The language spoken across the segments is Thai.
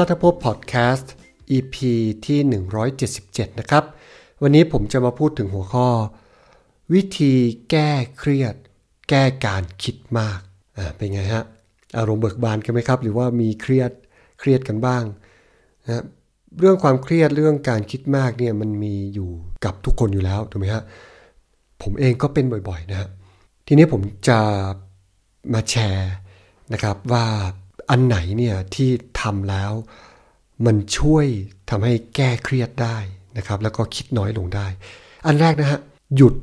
รัฐภพพอดแคสต์ EP ที่ 177 นะครับ วันนี้ผมจะมาพูดถึงหัวข้อ วิธีแก้เครียด แก้การคิดมากอ่าเป็นไงฮะ อารมณ์เบิกบานกันไหมครับ หรือว่ามีเครียดเครียดกันบ้างนะเรื่องความเครียดเรื่องการคิดมากเนี่ยมันมีอยู่กับทุกคนอยู่แล้วถูกไหมฮะผมเองก็เป็นบ่อยๆนะฮะทีนี้ผมจะมาแชร์นะครับว่าอันไหนเนี่ยที่ ทำแล้ว มันช่วยทำให้แก้เครียดได้นะครับ แล้วก็คิดน้อยลงได้ อันแรกนะฮะหยุด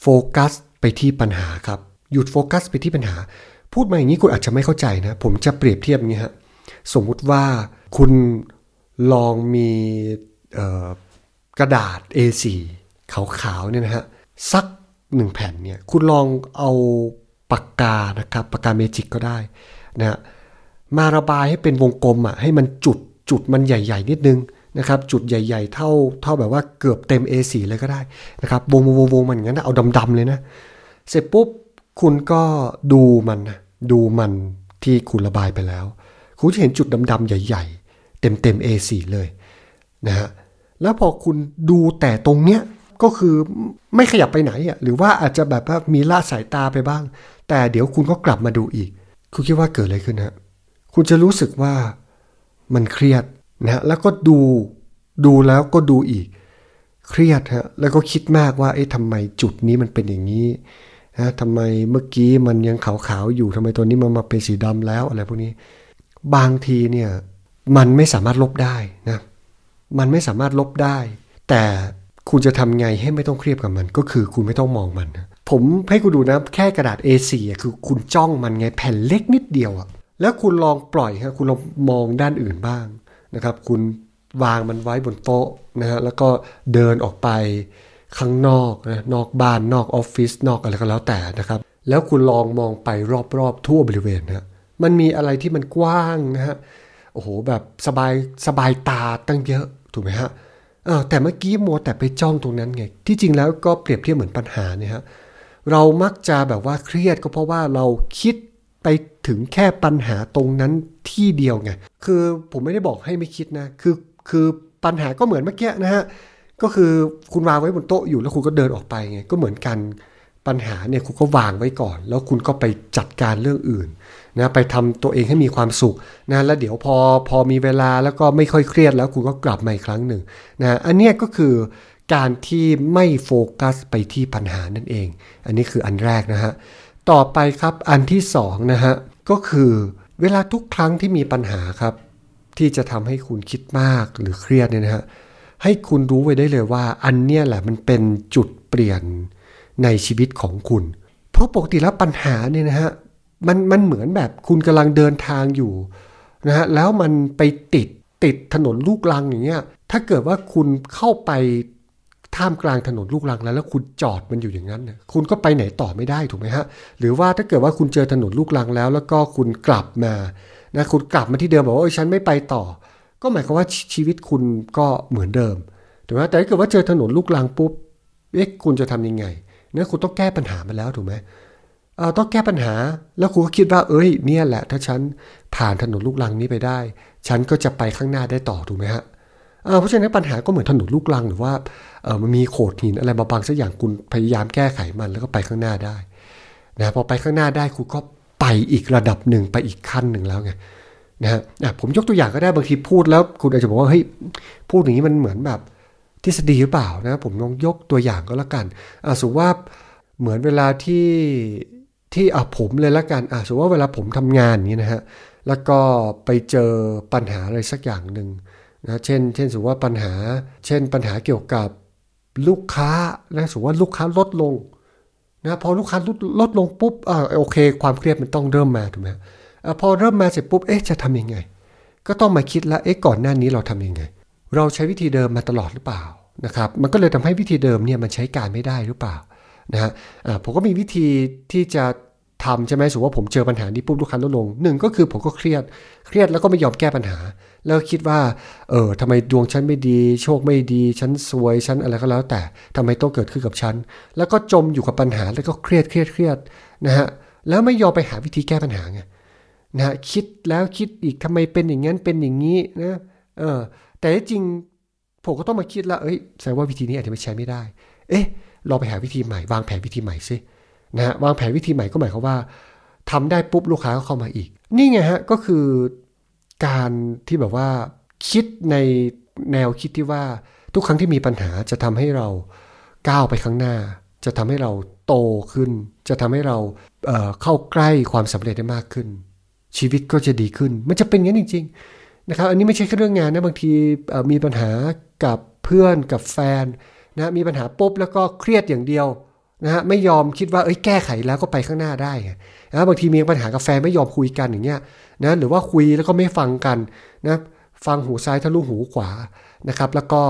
โฟกัสไปที่ปัญหาครับหยุดโฟกัสไปที่ปัญหา พูดมาอย่างนี้คุณอาจจะไม่เข้าใจนะ ผมจะเปรียบเทียบอย่างนี้ฮะสมมุติว่าคุณลองมีกระดาษ A4 ขาวๆเนี่ยนะฮะสักหนึ่งแผ่นเนี่ยคุณลองเอาปากกานะครับปากกาเมจิกก็ได้นะฮะ มาระบายให้เป็นวงกลมอะให้มันจุดจุดมันใหญ่ ๆ นิดนึงนะครับจุดใหญ่ ๆ เท่าเท่าแบบว่าเกือบเต็ม A4 เลยก็ได้นะครับวงวงวงมันอย่างนั้นเอาดำๆเลยนะ เสร็จปุ๊บคุณก็ดูมัน ดูมันที่คุณระบายไปแล้ว คุณจะเห็นจุดดำๆใหญ่ ๆ เต็มเต็ม A4 เลยนะฮะแล้วพอคุณดูแต่ตรงเนี้ยก็คือไม่ขยับไปไหนอะหรือว่าอาจจะแบบว่ามีล่าสายตาไปบ้าง แต่เดี๋ยวคุณก็กลับมาดูอีก คุณคิดว่าเกิดอะไรขึ้นฮะ คุณจะรู้สึกว่ามันเครียดนะฮะแล้วก็ดูดูแล้วก็ดูอีก เครียดฮะแล้วก็คิดมากว่าเอ๊ะทำไมจุดนี้มันเป็นอย่างนี้นะทำไมเมื่อกี้มันยังขาวๆอยู่ทำไมตัวนี้มันมาเป็นสีดำแล้วอะไรพวกนี้ บางทีเนี่ยมันไม่สามารถลบได้นะมันไม่สามารถลบได้ แต่คุณจะทำไงให้ไม่ต้องเครียดกับมัน ก็คือคุณไม่ต้องมองมันนะผมให้คุณดูนะ แค่กระดาษ A4 อ่คือคุณจ้องมันไงแผ่นเล็กนิดเดียวอะ แล้วคุณลองปล่อยฮะคุณลองมองด้านอื่นบ้างนะครับ คุณวางมันไว้บนโต๊ะนะฮะแล้วก็เดินออกไปข้างนอกนะนอกบ้านนอกออฟฟิศนอกอะไรก็แล้วแต่นะครับ แล้วคุณลองมองไปรอบๆ ทั่วบริเวณนะมันมีอะไรที่มันกว้างนะฮะโอ้โหแบบสบายสบายตาตั้งเยอะถูกไหมฮะแต่เมื่อกี้มัวแต่ไปจ้องตรงนั้นไง ที่จริงแล้วก็เปรียบเทียบเหมือนปัญหาเนี่ยฮะเรามักจะแบบว่าเครียดก็เพราะว่าเราคิดไป ถึงแค่ปัญหาตรงนั้นที่เดียวไง คือผมไม่ได้บอกให้ไม่คิดนะ คือคือปัญหาก็เหมือนเมื่อกี้นะฮะ ก็คือคุณวางไว้บนโต๊ะอยู่แล้วคุณก็เดินออกไปไง ก็เหมือนกัน ปัญหาเนี่ยคุณก็วางไว้ก่อน แล้วคุณก็ไปจัดการเรื่องอื่นนะไปทำตัวเองให้มีความสุขนะแล้วเดี๋ยวพอพอมีเวลาแล้วก็ไม่ค่อยเครียดแล้วคุณก็กลับมาอีกครั้งหนึ่งนะอันนี้ก็คือการที่ไม่โฟกัสไปที่ปัญหานั่นเอง อันนี้คืออันแรกนะฮะ ต่อไปครับอันที่สองนะฮะก็คือเวลาทุกครั้งที่มีปัญหาครับ ที่จะทำให้คุณคิดมากหรือเครียดเนี่ยนะฮะให้คุณรู้ไว้ได้เลยว่า อันเนี้ยแหละมันเป็นจุดเปลี่ยนในชีวิตของคุณ เพราะปกติแล้วปัญหาเนี่ยนะฮะมันมันเหมือนแบบคุณกำลังเดินทางอยู่นะฮะแล้วมันไปติดติดถนนลูกลังอย่างเงี้ยถ้าเกิดว่าคุณเข้าไป ท่ามกลางถนนลูกรังแล้วแล้วคุณจอดมันอยู่อย่างนั้นเนี่ยคุณก็ไปไหนต่อไม่ได้ถูกไหมฮะ หรือว่าถ้าเกิดว่าคุณเจอถนนลูกรังแล้ว แล้วก็คุณกลับมานะคุณกลับมาที่เดิมบอกว่าเออฉันไม่ไปต่อ ก็หมายความว่าชีวิตคุณก็เหมือนเดิมถูกไหมแต่ถ้าเกิดว่าเจอถนนลูกรังปุ๊บเอ๊ะคุณจะทำยังไงเนี่ยคุณต้องแก้ปัญหามาแล้วถูกไหมเออต้องแก้ปัญหา แล้วคุณก็คิดว่า เอ้ย เนี่ยแหละ ถ้าฉันผ่านถนนลูกรังนี้ไปได้ ฉันก็จะไปข้างหน้าได้ต่อถูกไหมฮะเเพราะฉะนั้นปัญหาก็เหมือนถนนลูกลังหรือว่ามันมีโขดหินอะไรมาบังสักอย่างคุณพยายามแก้ไขมันแล้วก็ไปข้างหน้าได้นะพอไปข้างหน้าได้คุณก็ไปอีกระดับหนึ่งไปอีกขั้นหนึ่งแล้วไงนะฮะผมยกตัวอย่างก็ได้บางทีพูดแล้วคุณอาจจะบอกว่าเฮ้ยพูดอย่างนี้มันเหมือนแบบทฤษฎีหรือเปล่านะผมลองยกตัวอย่างก็แล้วกันอ่าสมมติว่าเหมือนเวลาที่ที่อะผมเลยละกันอะสมมติว่าเวลาผมทำงานนี้นะฮะแล้วก็ไปเจอปัญหาอะไรสักอย่างหนึ่ง นะเช่น เช่นสมมติว่าปัญหา เช่นปัญหาเกี่ยวกับลูกค้านะสมมติว่าลูกค้าลดลงนะพอลูกค้าลดลดลงปุ๊บอ่าโอเค ความเครียดมันต้องเริ่มมาถูกไหมอ่พอเริ่มมาเสร็จปุ๊บเอ๊ะจะทำยังไง ก็ต้องมาคิดแล้วเอ๊ะก่อนหน้านี้เราทํำยังไง เราใช้วิธีเดิมมาตลอดหรือเปล่านะครับมันก็เลยทำให้วิธีเดิมเนี่ยมันใช้การไม่ได้หรือเปล่านะฮะผมก็มีวิธีที่จะทำใช่ไหมสมมติว่าผมเจอปัญหานี้ปุ๊บลูกค้าลดลงหนึ่งก็คือผมก็เครียดเครียดแล้วก็ไม่ยอมแก้ปัญหา แล้วคิดว่า เออทำไมดวงฉันไม่ดี โชคไม่ดี ฉันสวย ฉันอะไรก็แล้วแต่ทำไมต้องเกิดขึ้นกับฉัน แล้วก็จมอยู่กับปัญหา แล้วก็เครียดเครียดเครียดนะฮะ แล้วไม่ยอมไปหาวิธีแก้ปัญหาไง นะคิดแล้วคิดอีกทำไมเป็นอย่างนั้น เป็นอย่างนี้นะ เออ แต่จริงผมก็ต้องมาคิดละ เอ้ย แสดงว่าวิธีนี้อาจจะไม่ใช้ไม่ได้ เอ๊ะ เราไปหาวิธีใหม่ วางแผนวิธีใหม่ซินะฮะ วางแผนวิธีใหม่ก็หมายความว่าทำได้ปุ๊บลูกค้าก็เข้ามาอีก นี่ไงฮะ ก็คือ การที่แบบว่าคิดในแนวคิดที่ว่าทุกครั้งที่มีปัญหาจะทำให้เราก้าวไปข้างหน้า จะทำให้เราโตขึ้น จะทำให้เราเเข้าใกล้ความสำเร็จได้มากขึ้น ชีวิตก็จะดีขึ้น มันจะเป็นอย่างนั้นจริง ๆ นะครับ อันนี้ไม่ใช่แค่เรื่องงานนะบางทีมีปัญหากับเพื่อนกับแฟนนะมีปัญหาปุ๊บแล้วก็เครียดอย่างเดียวนะฮะไม่ยอมคิดว่าเอ้ยแก้ไขแล้วก็ไปข้างหน้าได้นะบางทีมีปัญหากับแฟนไม่ยอมคุยกันอย่างเงี้ย นะหรือว่าคุยแล้วก็ไม่ฟังกันนะฟังหูซ้ายทะลุหูขวานะครับแล้วก็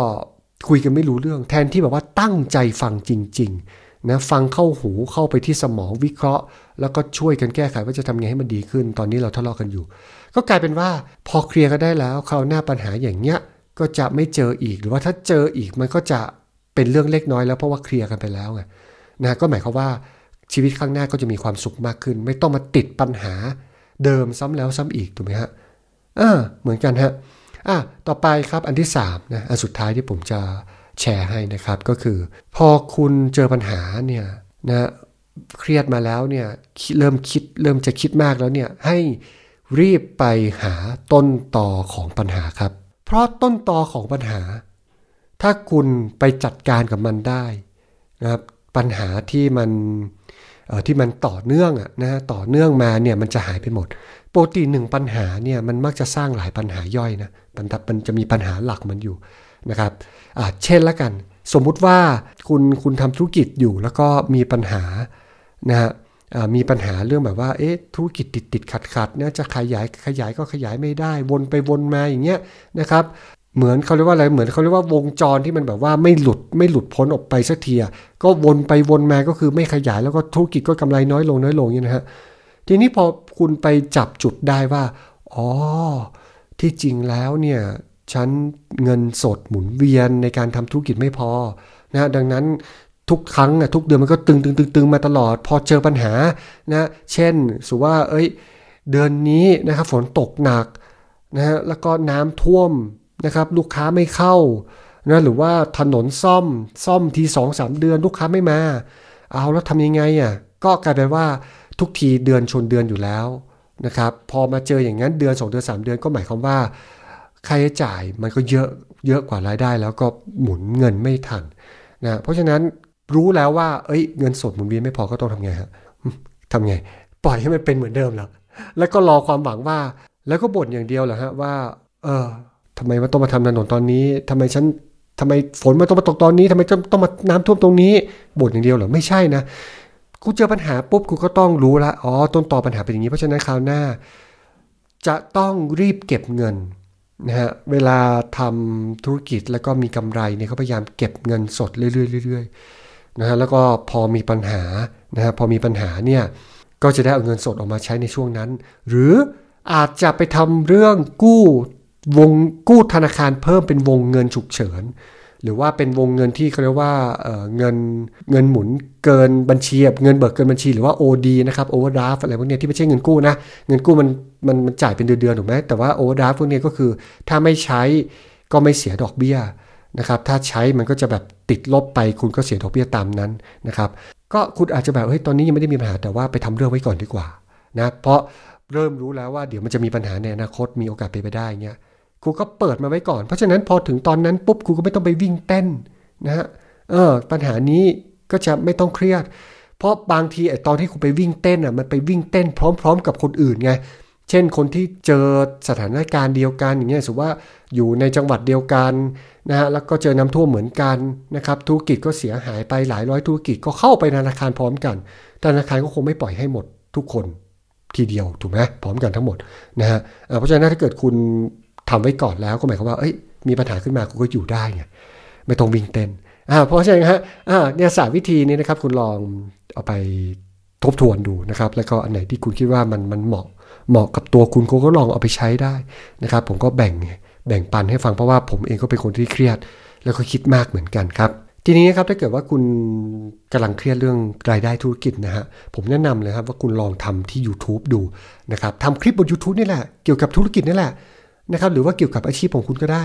คุยกันไม่รู้เรื่องแทนที่แบบว่าตั้งใจฟังจริงๆนะฟังเข้าหูเข้าไปที่สมองวิเคราะห์ แล้วก็ช่วยกันแก้ไขว่าจะทำไงให้มันดีขึ้น ตอนนี้เราทะเลาะกันอยู่ ก็กลายเป็นว่าพอเคลียร์กันได้แล้วคราวหน้าปัญหาอย่างเนี้ยก็จะไม่เจออีกหรือว่าถ้าเจออีกมันก็จะเป็นเรื่องเล็กน้อยแล้วเพราะว่าเคลียร์กันไปแล้วไงนะก็หมายความว่าชีวิตข้างหน้าก็จะมีความสุขมากขึ้น ไม่ต้องมาติดปัญหา เดิมซ้ำแล้วซ้ำอีกถูกไหมฮะอ่าเหมือนกันฮะอะต่อไปครับอันที่3นะอันสุดท้ายที่ผมจะแชร์ให้นะครับก็คือ พอคุณเจอปัญหาเนี่ยนะเครียดมาแล้วเนี่ยเริ่มคิดเริ่มจะคิดมากแล้วเนี่ยให้รีบไปหาต้นตอของปัญหาครับ เพราะต้นตอของปัญหา ถ้าคุณไปจัดการกับมันได้นะครับปัญหาที่มัน ที่มันต่อเนื่องอะนะต่อเนื่องมาเนี่ยมันจะหายไปหมดโปกติหนึ่งปัญหาเนี่ยมันมักจะสร้างหลายปัญหาย่อยนะมันมันจะมีปัญหาหลักมันอยู่นะครับเช่นละกัน สมมุติว่าคุณคุณทำธุรกิจอยู่แล้วก็มีปัญหานะฮะมีปัญหาเรื่องแบบว่าเอ๊ะธุรกิจติดติดขัดขัดเนี่ยจะขยายขยายก็ขยายไม่ได้ วนไปวนมาอย่างเงี้ยนะครับ เหมือนเขาเรียกว่าอะไรเหมือนเขาเรียกว่าวงจรที่มันแบบว่าไม่หลุดไม่หลุดพ้นออกไปสักทีก็วนไปวนมาก็คือไม่ขยายแล้วก็ธุรกิจก็กำไรน้อยลงน้อยลงนี่นะฮะทีนี้พอคุณไปจับจุดได้ว่าอ๋อที่จริงแล้วเนี่ยฉันเงินสดหมุนเวียนในการทำธุรกิจไม่พอนะดังนั้นทุกครั้งทุกเดือนมันก็ตึงตึงตึงตึงมาตลอด พอเจอปัญหานะเช่นสุว่าเอ้ยเดือนนี้นะครับฝนตกหนักนะฮะแล้วก็น้ำท่วม นะครับ ลูกค้าไม่เข้านะหรือว่าถนนซ่อมซ่อมทีสองสามเดือน ลูกค้าไม่มา เอาแล้วทำยังไงอะก็กลายเป็นว่าทุกทีเดือนชนเดือนอยู่แล้วนะครับพอมาเจออย่างนั้นเดือน2เดือน 3 เดือนก็หมายความว่าค่าใช้จ่ายมันก็เยอะเยอะกว่ารายได้ แล้วก็หมุนเงินไม่ทันนะเพราะฉะนั้นรู้แล้วว่า เอ้ยเงินสดหมุนเวียนไม่พอก็ต้องทำไงฮะทำไง ปล่อยให้มันเป็นเหมือนเดิมแล้วแล้วก็รอความหวังว่า แล้วก็บ่นอย่างเดียวแหละฮะว่า เออ ทำไมมันต้องมาทำถนนตอนนี้ทำไมฉันทำไมฝนมันต้องมาตกตอนนี้ทำไมต้องมาน้ำท่วมตรงนี้บ่นอย่างเดียวเหรอไม่ใช่นะกูเจอปัญหาปุ๊บกูก็ต้องรู้ละอ๋อต้นต่อปัญหาเป็นอย่างนี้เพราะฉะนั้นคราวหน้า จะต้องรีบเก็บเงินนะฮะเวลาทำธุรกิจแล้วก็มีกำไรเนี่ยเขาพยายามเก็บเงินสดเรื่อยๆนะฮะแล้วก็พอมีปัญหานะฮะพอมีปัญหาเนี่ยก็จะได้เอาเงินสดออกมาใช้ในช่วงนั้น หรืออาจจะไปทำเรื่องกู้ วงกู้ธนาคารเพิ่มเป็นวงเงินฉุกเฉิน หรือว่าเป็นวงเงินที่เขาเรียกว่าเงินเงินหมุนเกินบัญชีเงินเบิกเกินบัญชีหรือว่า OD นะครับ overdraft อะไรพวกนี้ที่ไม่ใช่เงินกู้นะ เงินกู้มันมันมันจ่ายเป็นเดือนๆถูกไหมแต่ว่า overdraft พวกนี้ก็คือถ้าไม่ใช้ก็ไม่เสียดอกเบี้ยนะครับถ้าใช้มันก็จะแบบติดลบไปคุณก็เสียดอกเบี้ยตามนั้นนะครับก็คุณอาจจะแบบเฮ้ยตอนนี้ยังไม่ได้มีปัญหาแต่ว่าไปทำเรื่องไว้ก่อนดีกว่านะเพราะเริ่มรู้แล้วว่าเดี๋ยวมันจะมีปัญหาในอนาคตมีโอกาสไปไปได้เงี้ย ครูก็เปิดมาไว้ก่อน เพราะฉะนั้นพอถึงตอนนั้นปุ๊บครูก็ไม่ต้องไปวิ่งเต้นนะฮะเออปัญหานี้ก็จะไม่ต้องเครียด เพราะบางทีไอ้ตอนที่ครูไปวิ่งเต้นอะมันไปวิ่งเต้นพร้อม ๆ กับคนอื่นไงเช่นคนที่เจอสถานการณ์เดียวกันอย่างเงี้ยสมมติว่าอยู่ในจังหวัดเดียวกันนะฮะแล้วก็เจอน้าท่วมเหมือนกันนะครับธุรกิจก็เสียหายไปหลายร้อยธุรกิจก็เข้าไปธนาคารพร้อมกันธนาคารก็คงไม่ปล่อยให้หมดทุกคนทีเดียวถูกไหมพร้อมกันทั้งหมดนะฮะเพราะฉะนั้นถ้าเกิดคุณ ทำไว้ก่อนแล้วก็หมายความว่าเอ้ยมีปัญหาขึ้นมาคุณก็อยู่ได้ไงไม่ต้องวิ่งเต้นอ่าเพราะฉะนั้นฮะอ่าเนี่ยสามวิธีนี้นะครับ คุณลองเอาไปทบทวนดูนะครับ แล้วก็อันไหนที่คุณคิดว่ามันมันเหมาะเหมาะกับตัวคุณคุณก็ลองเอาไปใช้ได้นะครับ ผมก็แบ่งแบ่งปันให้ฟังเพราะว่าผมเองก็เป็นคนที่เครียด แล้วก็คิดมากเหมือนกันครับ ทีนี้นะครับถ้าเกิดว่าคุณกำลังเครียดเรื่องรายได้ธุรกิจนะฮะผมแนะนำเลยครับว่าคุณลองทำที่ YouTube ดูนะครับทำคลิปบน YouTube นี่แหละเกี่ยวกับธุรกิจนี่แหละ นะครับหรือว่าเกี่ยวกับอาชีพของคุณก็ได้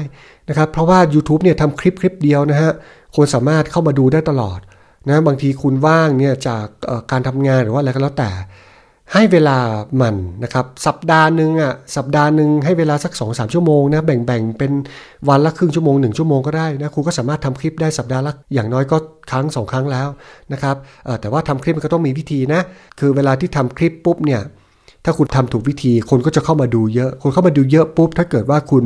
นะครับเพราะว่า YouTube เนี่ยทำคลิปคลิปเดียวนะฮะคนสามารถเข้ามาดูได้ตลอดนะบางทีคุณว่างเนี่ยจากการทำงานหรือว่าอะไรก็แล้วแต่ ให้เวลามันนะครับสัปดาห์หนึ่งอะสัปดาห์หนึ่งให้เวลาสัก2อสชั่วโมงนะแบ่งๆ เป็นวันละครึ่งชั่วโมง 1 ชั่วโมงก็ได้นะคุณก็สามารถทำคลิปได้สัปดาห์ละอย่างน้อยก็ครั้ง 2 ครั้งแล้วนะครับแต่ว่าทำคลิปมันก็ต้องมีวิธีนะคือเวลาที่ทำคลิปปุ๊บเนี่ย ถ้าคุณทำถูกวิธีคนก็จะเข้ามาดูเยอะ คนเข้ามาดูเยอะปุ๊บ ถ้าเกิดว่าคุณ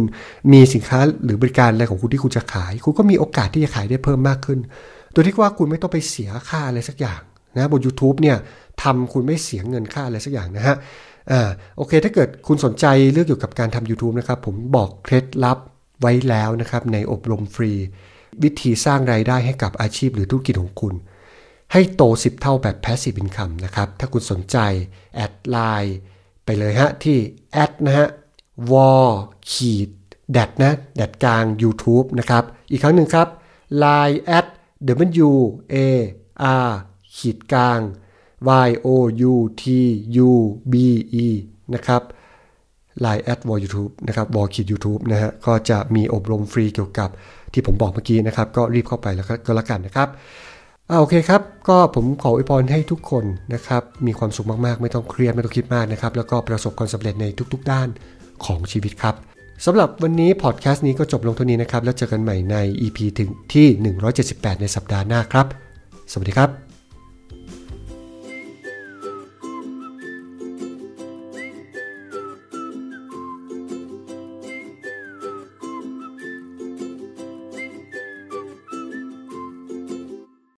มีสินค้าหรือบริการอะไรของคุณที่คุณจะขาย คุณก็มีโอกาสที่จะขายได้เพิ่มมากขึ้น โดยที่ว่าคุณไม่ต้องไปเสียค่าอะไรสักอย่างนะบน YouTube เนี่ยทำคุณไม่เสียเงินค่าอะไรสักอย่างนะฮะอ่าโอเค ถ้าเกิดคุณสนใจเรื่องเกี่ยวกับการทำ YouTube นะครับ ผมบอกเคล็ดลับไว้แล้วนะครับ ในอบรมฟรี วิธีสร้างรายได้ให้กับอาชีพหรือธุรกิจของคุณ ให้โต 10 เท่าแบบ passive income นะครับ ถ้าคุณสนใจ แอดไลน์ ไปเลยฮะที่แอดนะฮะ w a r ขีดแดดนะแดดกลาง YouTube นะครับ อีกครั้งหนึ่งครับ line at w a r ขีดกลาง y o u t u b e นะครับ Line at w a l YouTube นะครับ w a l ขีด YouTube นะฮะ ก็จะมีอบรมฟรีเกี่ยวกับที่ผมบอกเมื่อกี้นะครับ ก็รีบเข้าไปแล้วก็แล้วกันนะครับ อ่าโอเคครับ ก็ผมขออวยพรให้ทุกคนนะครับ มีความสุขมากๆ ไม่ต้องเครียด ไม่ต้องคิดมากนะครับ แล้วก็ประสบความสำเร็จในทุกๆ ด้านของชีวิตครับสำหรับวันนี้พอดแคสต์นี้ก็จบลงเท่านี้นะครับ แล้วเจอกันใหม่ใน EP ถึงที่ 178 ในสัปดาห์หน้าครับ สวัสดีครับ